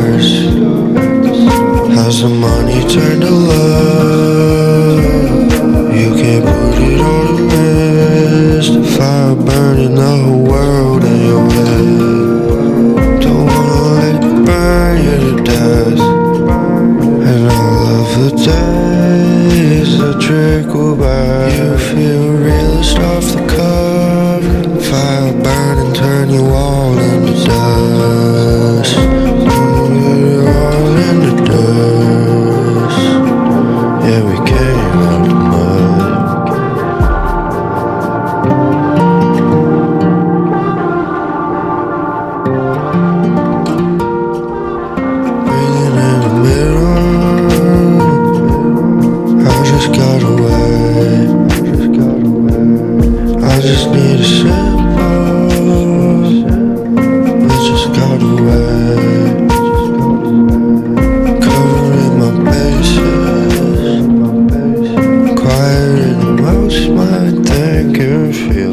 stars. How's the money turned to love? You can't put it on a list. Fire burning the whole world in your head. Don't wanna let it burn you to death. And all of the days that trickle by, you feel realist off the cuff. Fire burning, turn you all into dust. just need a shepherd. I just got away. Covering my. Quiet in the most my feel.